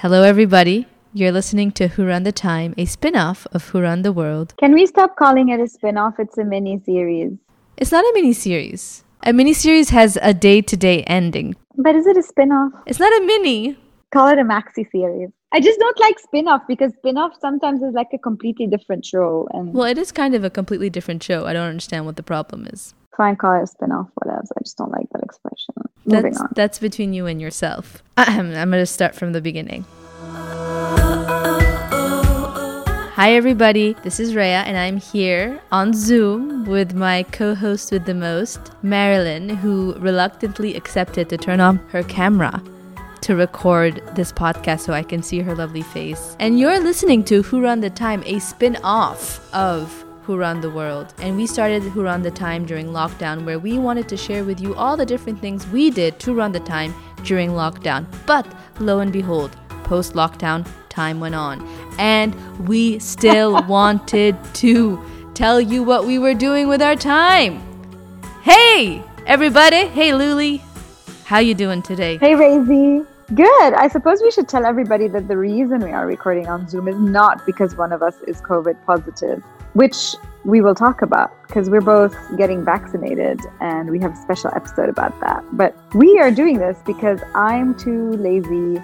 Hello, everybody. You're listening to Who Run the Time, a spin off of Who Run the World. Can we stop calling it a spin off? It's a mini series. It's not a mini series. A mini series has a day to day ending. But is it a spin off? It's not a mini. Call it a maxi series. I just don't like spin off because spin off sometimes is like a completely different show. And Well, it is kind of a completely different show. I don't understand what the problem is. Fine, call it a spin off, whatever. I just don't like that expression. Moving That's, on. that's between you and yourself. Ahem, I'm going to start from the beginning. Hi, everybody. This is Rhea, and I'm here on Zoom with my co host with the most, Marilyn, who reluctantly accepted to turn on her camera to record this podcast so I can see her lovely face. And you're listening to Who Run the Time, a spin off of Who Run the World. And we started Who Run the Time during lockdown, where we wanted to share with you all the different things we did to run the time during lockdown. But lo and behold, post lockdown, time went on. And we still wanted to tell you what we were doing with our time. Hey, everybody. Hey, Luli. How you doing today? Hey, Razy. Good. I suppose we should tell everybody that the reason we are recording on Zoom is not because one of us is COVID positive, which we will talk about because we're both getting vaccinated and we have a special episode about that. But we are doing this because I'm too lazy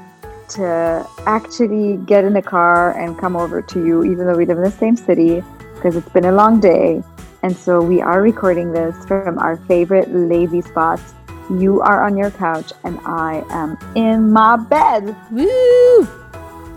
to actually get in a car and come over to you, even though we live in the same city, because it's been a long day. And so we are recording this from our favorite lazy spots. You are on your couch and I am in my bed. Woo!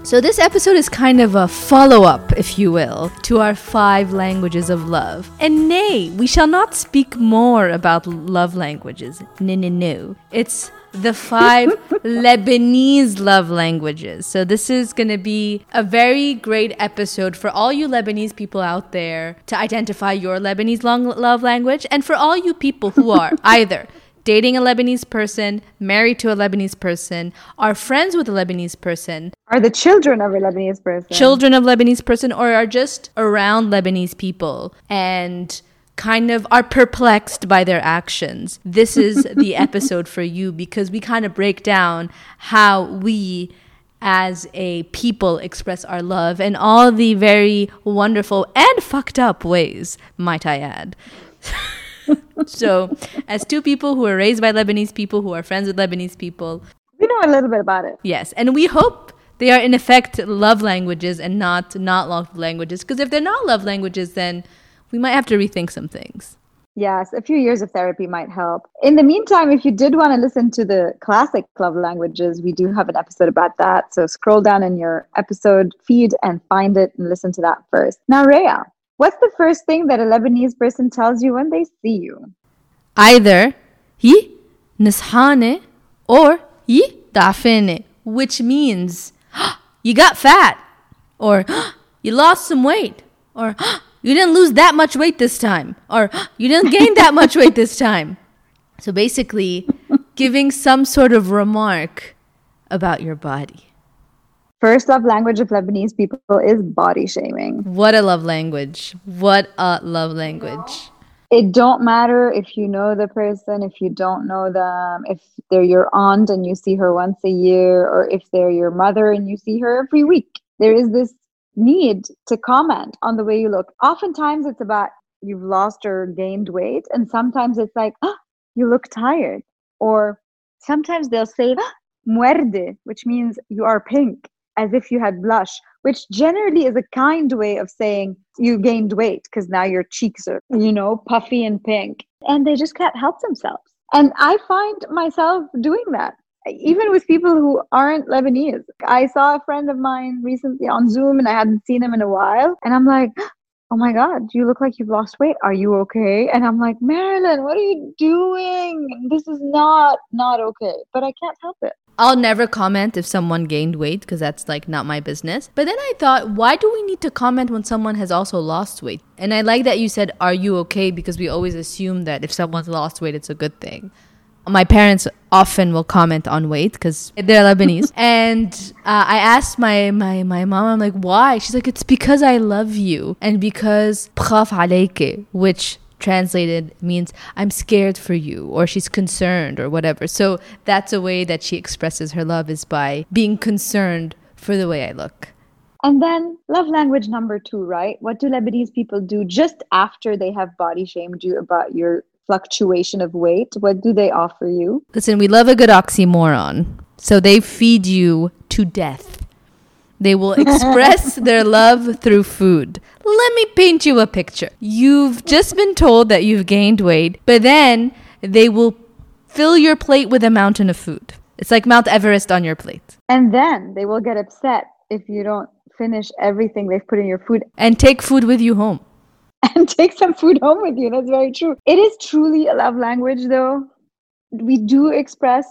So, this episode is kind of a follow up, if you will, to our five languages of love. And nay, we shall not speak more about love languages. No, no, no. It's the five Lebanese love languages. So, this is going to be a very great episode for all you Lebanese people out there to identify your Lebanese long love language, and for all you people who are either dating a Lebanese person, married to a Lebanese person, are friends with a Lebanese person, Are the children of a Lebanese person? children of Lebanese person, or are just around Lebanese people and kind of are perplexed by their actions. This is the episode for you because we kind of break down how we as a people express our love in all the very wonderful and fucked up ways, might I add. so, as two people who were raised by Lebanese people, who are friends with Lebanese people, we know a little bit about it. yes, and we hope they are in effect love languages and not not love languages. Because if they're not love languages, then we might have to rethink some things. Yes, a few years of therapy might help. In the meantime, if you did want to listen to the classic love languages, we do have an episode about that. So scroll down in your episode feed and find it and listen to that first. Now, Rhea, what's the first thing that a Lebanese person tells you when they see you? Either he nishane or he dafene, which means you got fat, or you lost some weight, or you didn't lose that much weight this time, or you didn't gain that much weight this time. So basically, giving some sort of remark about your body. First love language of Lebanese people is body shaming. What a love language. What a love language. It don't matter if you know the person, if you don't know them, if they're your aunt and you see her once a year, or if they're your mother and you see her every week. There is this need to comment on the way you look. Oftentimes it's about you've lost or gained weight, and sometimes it's like, oh, you look tired. Or sometimes they'll say, "Ah, muerde, which means you are pink, as if you had blush, which generally is a kind way of saying you gained weight because now your cheeks are, you know, puffy and pink. And they just can't help themselves. And I find myself doing that even with people who aren't Lebanese. I saw a friend of mine recently on Zoom and I hadn't seen him in a while. And I'm like, oh my God, you look like you've lost weight. Are you okay? And I'm like, Marilyn, what are you doing? This is not, not okay. But I can't help it. I'll never comment if someone gained weight because that's like not my business. But then I thought, why do we need to comment when someone has also lost weight? And I like that you said, Are you okay? Because we always assume that if someone's lost weight, it's a good thing. My parents often will comment on weight because they're Lebanese. and uh, I asked my, my, my mom, I'm like, why? She's like, it's because I love you and because, which translated means I'm scared for you or she's concerned or whatever. So that's a way that she expresses her love is by being concerned for the way I look. And then love language number two, right? What do Lebanese people do just after they have body shamed you about your fluctuation of weight? What do they offer you? Listen, we love a good oxymoron. So they feed you to death. They will express their love through food. Let me paint you a picture. You've just been told that you've gained weight, but then they will fill your plate with a mountain of food. It's like Mount Everest on your plate. And then they will get upset if you don't finish everything they've put in your food And take food with you home. and take some food home with you. That's very true. It is truly a love language, though. We do express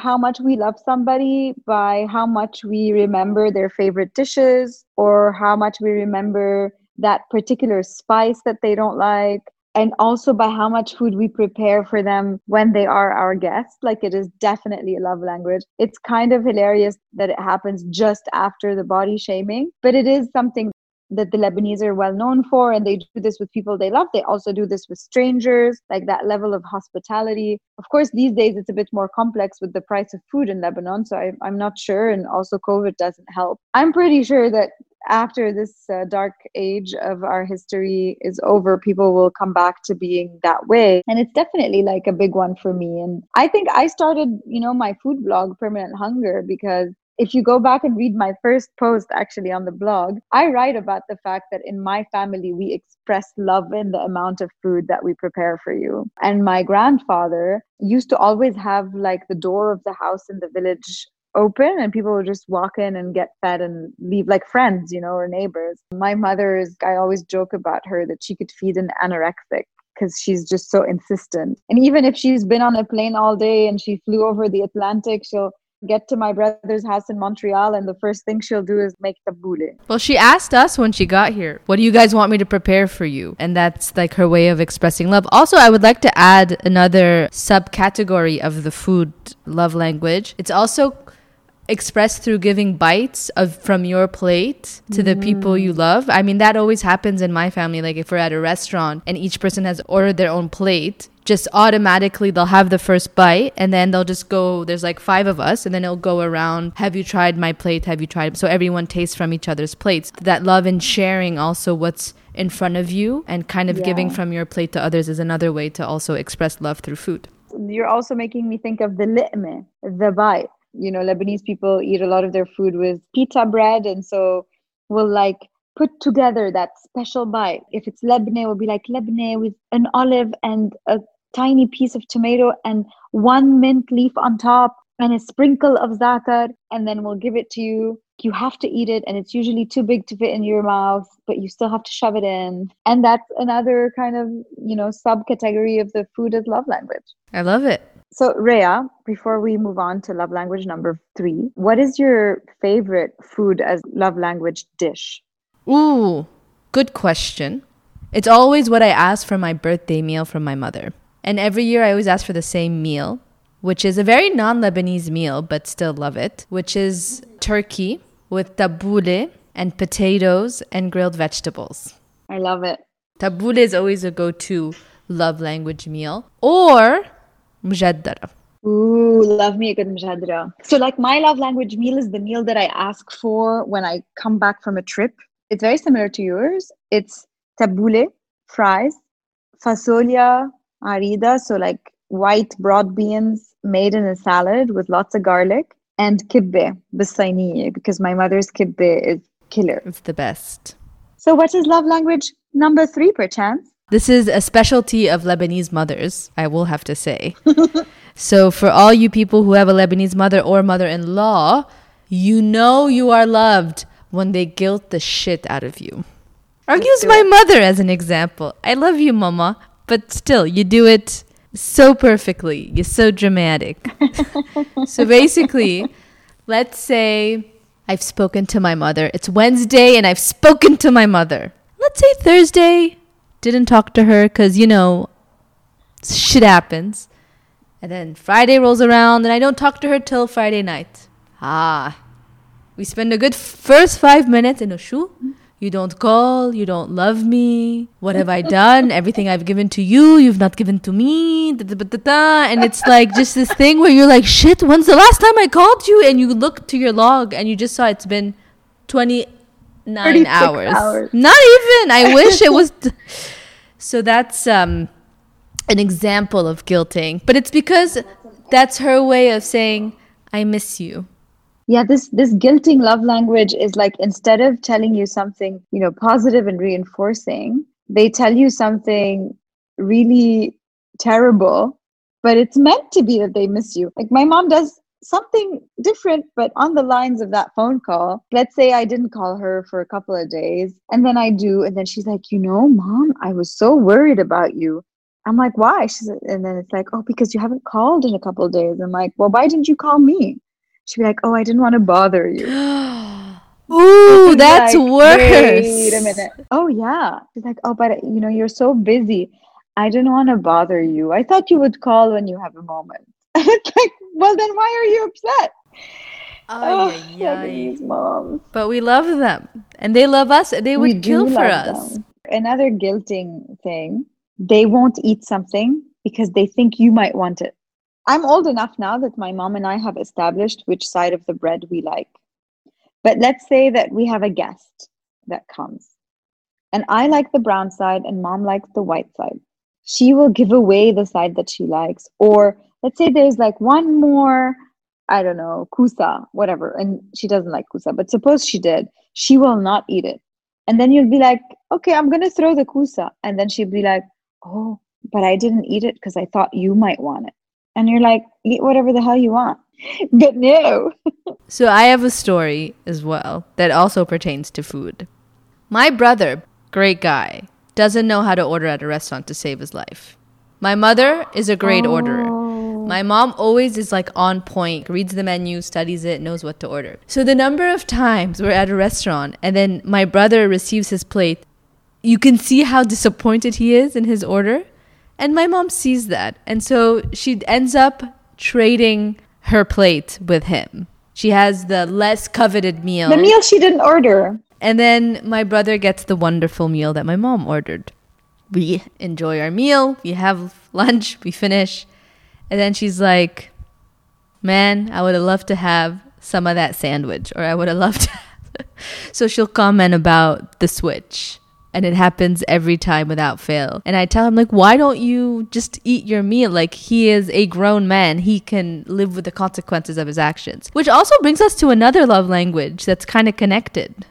how much we love somebody by how much we remember their favorite dishes or how much we remember that particular spice that they don't like and also by how much food we prepare for them when they are our guests. Like it is definitely a love language. It's kind of hilarious that it happens just after the body shaming but it is something that the Lebanese are well known for, and they do this with people they love. They also do this with strangers, like that level of hospitality. Of course, these days it's a bit more complex with the price of food in Lebanon, so I, I'm not sure, and also COVID doesn't help. I'm pretty sure that after this uh, dark age of our history is over, people will come back to being that way. And it's definitely like a big one for me. And I think I started, you know, my food blog, Permanent Hunger, because if you go back and read my first post actually on the blog, I write about the fact that in my family, we express love in the amount of food that we prepare for you. And my grandfather used to always have like the door of the house in the village open and people would just walk in and get fed and leave like friends, you know, or neighbors. My mother is, I always joke about her that she could feed an anorexic because she's just so insistent. And even if she's been on a plane all day and she flew over the Atlantic, she'll get to my brother's house in Montreal and the first thing she'll do is make the tabbouleh. Well, she asked us when she got here, What do you guys want me to prepare for you? And that's like her way of expressing love. Also, I would like to add another subcategory of the food love language. It's also expressed through giving bites of from your plate to the people you mm. love. I mean, that always happens in my family. Like if we're at a restaurant and each person has ordered their own plate, just automatically they'll have the first bite and then they'll just go there's like five of us and then it'll go around have you tried my plate have you tried so everyone tastes from each other's plates that love and sharing also what's in front of you and kind of giving from your plate to others is another way to also express love through food You're also making me think of the li'me, the bite. You know, Lebanese people eat a lot of their food with pita bread, and so we'll like put together that special bite. If it's lebne, we'll be like lebne with an olive and a tiny piece of tomato and one mint leaf on top and a sprinkle of za'atar, and then we'll give it to you. You have to eat it, and it's usually too big to fit in your mouth, but you still have to shove it in. And that's another kind of, you know, subcategory of the food as love language. i love it So, Rhea, before we move on to love language number three, what is your favorite food as love language dish? Ooh, good question. It's always what I ask for my birthday meal from my mother. And every year I always ask for the same meal, which is a very non Lebanese meal, but still love it, which is turkey with tabbouleh and potatoes and grilled vegetables. I love it. Tabbouleh is always a go to love language meal. Or mujaddara. Ooh, love me a good mjadra. So, like, my love language meal is the meal that I ask for when I come back from a trip. It's very similar to yours. It's tabbouleh, fries, fasolia arida, so like white broad beans made in a salad with lots of garlic, and kibbe, bisainiye, because my mother's kibbe is killer. It's the best. So, what is love language number three, perchance? This is a specialty of Lebanese mothers, I will have to say. so, for all you people who have a Lebanese mother or mother in law, you know you are loved when they guilt the shit out of you. I'll use my it. mother as an example. I love you, mama, but still, you do it so perfectly. You're so dramatic. so, basically, let's say I've spoken to my mother. It's Wednesday and I've spoken to my mother. Let's say Thursday, didn't talk to her because, you know, shit happens. And then Friday rolls around and I don't talk to her till Friday night. Ah, we spend a good first five minutes in a shoe. You don't call, you don't love me. What have I done? Everything I've given to you, you've not given to me. Da, da, da. And it's like just this thing where you're like, shit, when's the last time I called you? And you look to your log and you just saw it's been 29 36 hours. hours. Not even. I wish it was. so that's um, an example of guilting. But it's because that's her way of saying, I miss you. yeah this this guilting love language is like instead of telling you something you know positive and reinforcing they tell you something really terrible but it's meant to be that they miss you like my mom does something different but on the lines of that phone call let's say i didn't call her for a couple of days and then i do and then she's like you know mom i was so worried about you i'm like why she's and then it's like oh because you haven't called in a couple of days i'm like well why didn't you call me she'd be like, "Oh, I didn't want to bother you." Ooh, that's Like, worse. Wait a minute. Oh yeah. She's like, "Oh, but you know, you're so busy. I didn't want to bother you. I thought you would call when you have a moment." it's like, well, then why are you upset? Oh, look these moms. But we love them, and they love us. They would do kill for us. them. Another guilting thing: they won't eat something because they think you might want it. I'm old enough now that my mom and I have established which side of the bread we like. But let's say that we have a guest that comes, and I like the brown side, and mom likes the white side. She will give away the side that she likes. Or let's say there's like one more, I don't know, kusa, whatever, and she doesn't like kusa, but suppose she did, she will not eat it. And then you'll be like, okay, I'm going to throw the kusa. And then she'll be like, oh, but I didn't eat it because I thought you might want it. And you're like, eat whatever the hell you want. But no. So I have a story as well that also pertains to food. My brother, great guy, doesn't know how to order at a restaurant to save his life. My mother is a great orderer. Oh. My mom always is like on point, reads the menu, studies it, knows what to order. So the number of times we're at a restaurant and then my brother receives his plate, you can see how disappointed he is in his order. And my mom sees that. And so she ends up trading her plate with him. She has the less coveted meal. The meal she didn't order. And then my brother gets the wonderful meal that my mom ordered. We enjoy our meal, we have lunch, we finish. And then she's like, Man, I would have loved to have some of that sandwich, or I would have loved to. Have. so she'll comment about the switch. And it happens every time without fail. And I tell him, like, why don't you just eat your meal? Like, he is a grown man. He can live with the consequences of his actions. Which also brings us to another love language that's kind of connected.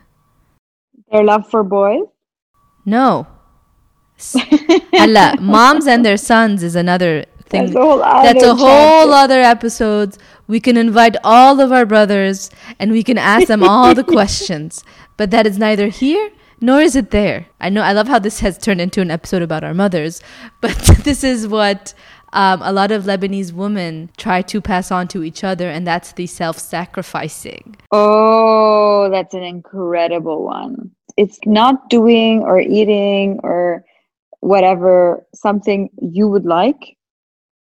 Their love for boys. No. Hala, moms and their sons is another thing. That's a whole That's other a whole other episode. We can invite all of our brothers and we can ask them all the questions. But that is neither here nor is it there. I know I love how this has turned into an episode about our mothers, but this is what um, a lot of Lebanese women try to pass on to each other, and that's the self sacrificing. Oh, that's an incredible one. It's not doing or eating or whatever something you would like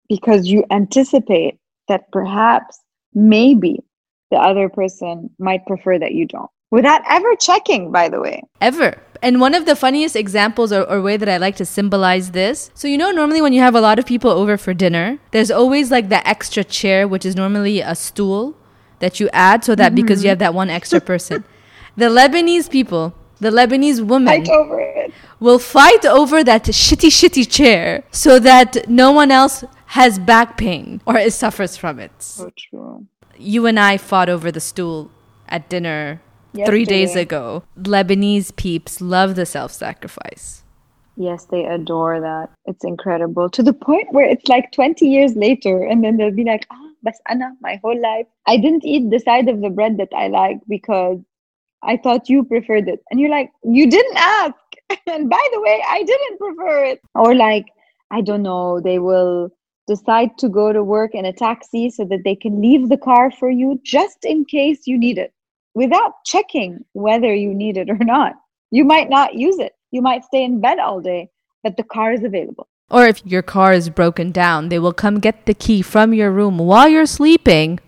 because you anticipate that perhaps, maybe the other person might prefer that you don't. Without ever checking, by the way. ever. And one of the funniest examples or, or way that I like to symbolize this. So, you know, normally when you have a lot of people over for dinner, there's always like the extra chair, which is normally a stool that you add so that because you mm-hmm. have that one extra person. the Lebanese people, the Lebanese women Fight over it. will fight over that shitty, shitty chair so that no one else has back pain or is suffers from it. So true. You and I fought over the stool at dinner three days ago. Lebanese peeps love the self sacrifice. Yes, they adore that. It's incredible to the point where it's like 20 years later, and then they'll be like, ah, bas ana, my whole life. I didn't eat the side of the bread that I like because I thought you preferred it. And you're like, you didn't ask. and by the way, I didn't prefer it. Or like, I don't know, they will decide to go to work in a taxi so that they can leave the car for you just in case you need it without checking whether you need it or not. You might not use it. You might stay in bed all day, but the car is available. Or if your car is broken down, they will come get the key from your room while you're sleeping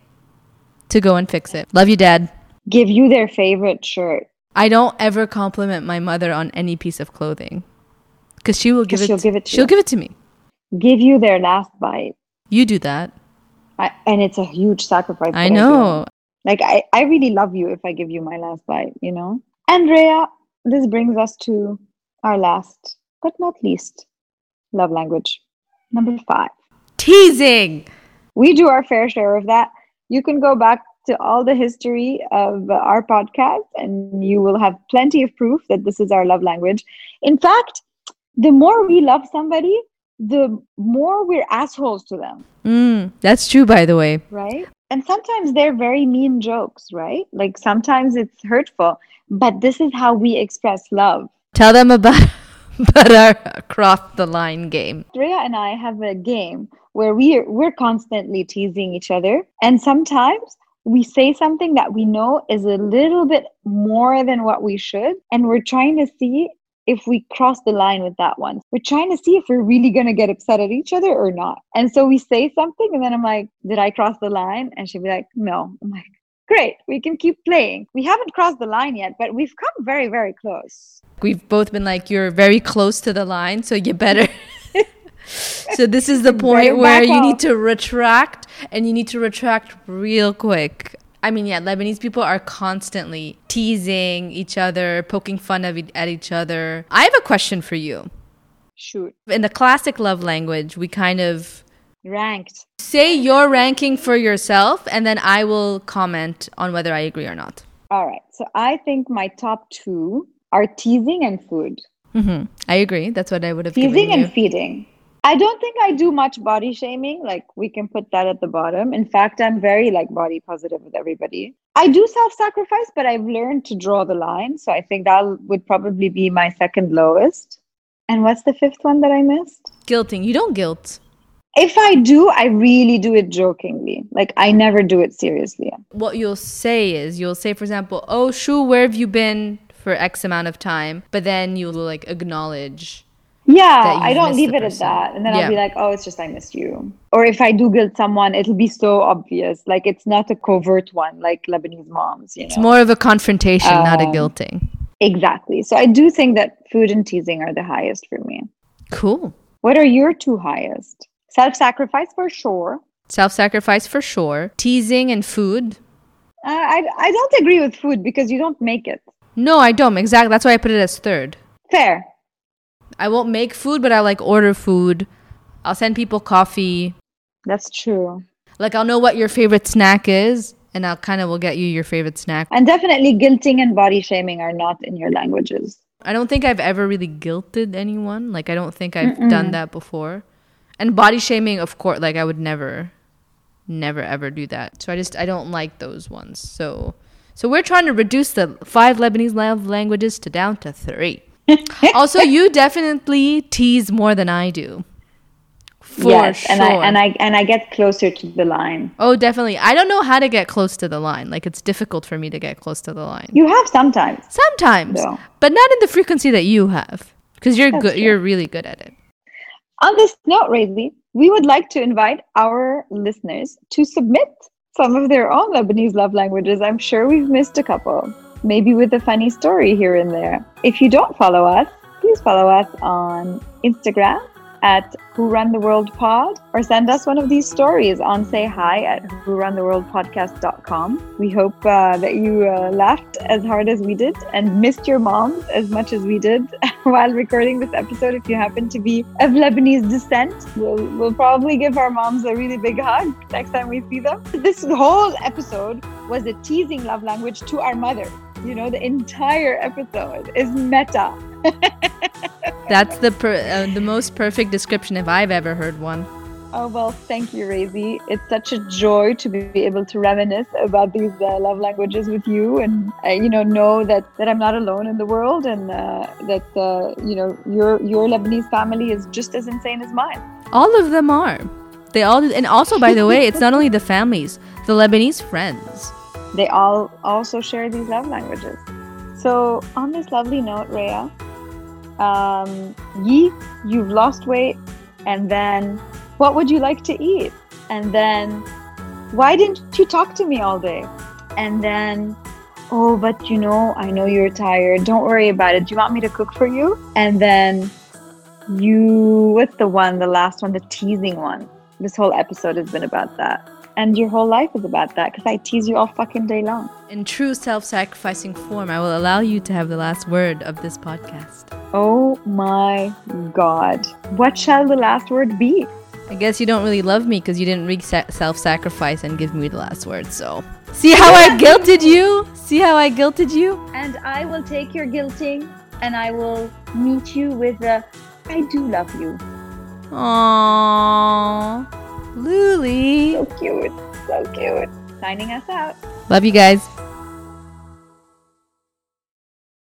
to go and fix it. Love you, Dad. Give you their favorite shirt. I don't ever compliment my mother on any piece of clothing because she will give it. she'll give it to she'll you. give it to me. Give you their last bite. You do that. I, and it's a huge sacrifice. I know. Like I, I really love you if I give you my last bite, you know? Andrea, this brings us to our last, but not least, love language. Number five. Teasing. We do our fair share of that. You can go back to all the history of our podcast and you will have plenty of proof that this is our love language. In fact, the more we love somebody, the more we're assholes to them. Mm, that's true, by the way. Right? And sometimes they're very mean jokes, right? Like sometimes it's hurtful, but this is how we express love. Tell them about, about our cross the line game. Drea and I have a game where we we're constantly teasing each other, and sometimes we say something that we know is a little bit more than what we should, and we're trying to see if we cross the line with that one. We're trying to see if we're really going to get upset at each other or not. And so we say something, and then I'm like, Did I cross the line? And she'd be like, No. I'm like, Great, we can keep playing. We haven't crossed the line yet, but we've come very, very close. We've both been like, You're very close to the line, so you better. so this is the point where you need to retract and you need to retract real quick I mean, yeah, Lebanese people are constantly teasing each other, poking fun of e- at each other. I have a question for you. Shoot. In the classic love language, we kind of ranked. Say your ranking for yourself, and then I will comment on whether I agree or not. All right. So I think my top two are teasing and food. Mm-hmm. I agree. That's what I would have teasing and feeding. I don't think I do much body shaming. Like we can put that at the bottom. In fact, I'm very like body positive with everybody. I do self-sacrifice, but I've learned to draw the line. So I think that would probably be my second lowest. And what's the fifth one that I missed? Guilting. You don't guilt. If I do, I really do it jokingly. Like I never do it seriously. What you'll say is you'll say, for example, "Oh, Shu, where have you been for X amount of time?" But then you'll like acknowledge yeah i don't leave it at that. And then yeah. i'll be like oh it's just i missed you. Or if i do guilt someone it'll be so obvious. Like it's not a covert one like lebanese moms you know? it's more of a confrontation um, not a um, guilting. exactly. So i do think that food and teasing are the highest for me. Cool. What are your two highest? Self-sacrifice for sure. Self-sacrifice for sure. Teasing and food? Uh, I, I don't agree with food because you don't make it. No i don't. Exactly. That's why i put it as third. Fair I won't make food, but I like order food. I'll send people coffee. That's true. Like I'll know what your favorite snack is, and I'll kind of will get you your favorite snack. And definitely guilting and body shaming are not in your languages. I don't think I've ever really guilted anyone. Like I don't think I've Mm-mm. done that before. And body shaming, of course, like I would never, never ever do that. So I just I don't like those ones. So so we're trying to reduce the five Lebanese love languages to down to three. also, you definitely tease more than I do. For yes, sure. and I and I and I get closer to the line. Oh, definitely. I don't know how to get close to the line. Like it's difficult for me to get close to the line. You have sometimes. Sometimes, though. but not in the frequency that you have, because you're good. You're really good at it. On this note, Raisley, we would like to invite our listeners to submit some of their own Lebanese love languages. I'm sure we've missed a couple maybe with a funny story here and there. If you don't follow us, please follow us on Instagram at Who Run the World Pod or send us one of these stories on say hi at who run the world podcast.com. We hope uh, that you uh, laughed as hard as we did and missed your moms as much as we did while recording this episode. If you happen to be of Lebanese descent, we'll, we'll probably give our moms a really big hug next time we see them. This whole episode was a teasing love language to our mother. You know, the entire episode is meta. That's the per- uh, the most perfect description if I've ever heard one. Oh well, thank you, Razy. It's such a joy to be able to reminisce about these uh, love languages with you, and uh, you know, know that that I'm not alone in the world, and uh, that uh, you know your your Lebanese family is just as insane as mine. All of them are. They all, and also, by the way, it's not only the families, the Lebanese friends they all also share these love languages. So, on this lovely note, Rhea, um, you've lost weight, and then what would you like to eat? And then why didn't you talk to me all day? And then oh, but you know, I know you're tired. Don't worry about it. Do you want me to cook for you? And then you, what's the one, the last one, the teasing one? This whole episode has been about that. And your whole life is about that because I tease you all fucking day long. In true self sacrificing form, I will allow you to have the last word of this podcast. Oh my god. What shall the last word be? I guess you don't really love me because you didn't re- self sacrifice and give me the last word, so. See how I guilted you? See how I guilted you? And I will take your guilting and I will meet you with a I do love you. Aww. Luli. So cute. So cute. Signing us out. Love you guys.